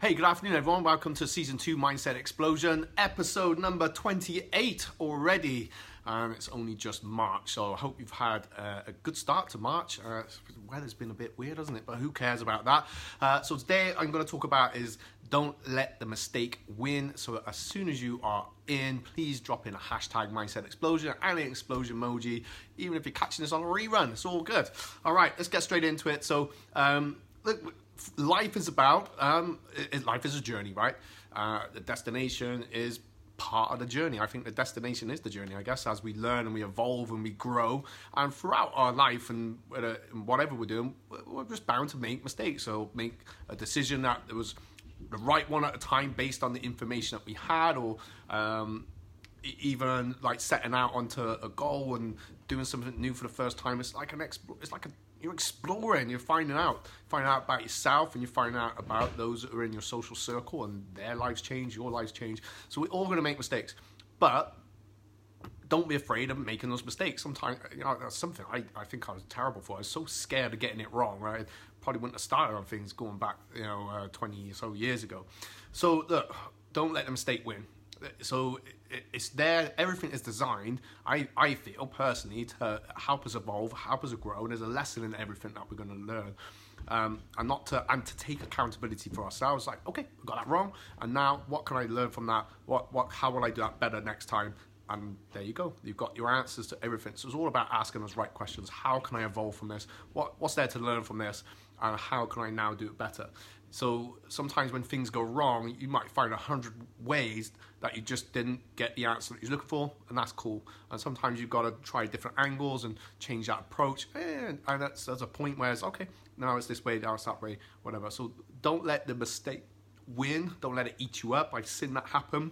Hey, good afternoon, everyone. Welcome to season two Mindset Explosion, episode number 28 already. Um, it's only just March, so I hope you've had uh, a good start to March. Uh, the weather's been a bit weird, hasn't it? But who cares about that? Uh, so today I'm going to talk about is don't let the mistake win. So as soon as you are in, please drop in a hashtag Mindset Explosion and an explosion emoji. Even if you're catching this on a rerun, it's all good. All right, let's get straight into it. So. Um, look, life is about um, it, life is a journey, right? Uh, the destination is part of the journey. I think the destination is the journey, I guess, as we learn and we evolve and we grow. And throughout our life and whatever we're doing, we're just bound to make mistakes. So make a decision that was the right one at a time based on the information that we had, or um, even like setting out onto a goal and doing something new for the first time. It's like an exp- it's like a you're exploring, you're finding out, finding out about yourself, and you find out about those that are in your social circle, and their lives change, your lives change. So we're all going to make mistakes, but don't be afraid of making those mistakes. Sometimes, you know, that's something I, I think I was terrible for. I was so scared of getting it wrong, right? Probably wouldn't have started on things going back, you know, uh, 20 or so years ago. So look, don't let the mistake win. So it's there. Everything is designed. I, I feel personally to help us evolve, help us grow. And there's a lesson in everything that we're going to learn. Um, and not to and to take accountability for ourselves. Like, okay, we got that wrong, and now what can I learn from that? What what how will I do that better next time? And there you go. You've got your answers to everything. So it's all about asking those right questions. How can I evolve from this? What what's there to learn from this? And how can I now do it better? So sometimes when things go wrong, you might find a hundred ways that you just didn't get the answer that you're looking for, and that's cool. And sometimes you've got to try different angles and change that approach. And, and that's, a point where it's okay, now it's this way, now it's that way, whatever. So don't let the mistake win. Don't let it eat you up. I've seen that happen.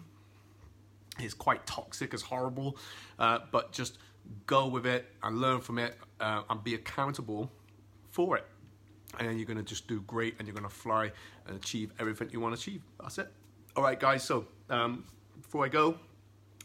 It's quite toxic, it's horrible, uh, but just go with it and learn from it uh, and be accountable for it and you're going to just do great and you're going to fly and achieve everything you want to achieve. That's it. All right, guys. So um, before I go,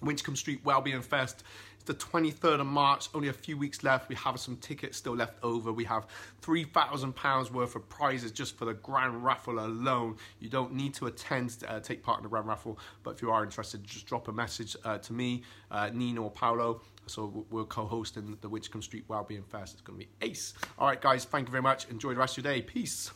Winchcombe Street Wellbeing Fest. The 23rd of March, only a few weeks left. We have some tickets still left over. We have £3,000 worth of prizes just for the grand raffle alone. You don't need to attend to uh, take part in the grand raffle, but if you are interested, just drop a message uh, to me, uh, Nino or Paolo. So we're co-hosting the Winchcombe Street Wellbeing Fest. It's going to be ace. All right, guys, thank you very much. Enjoy the rest of your day. Peace.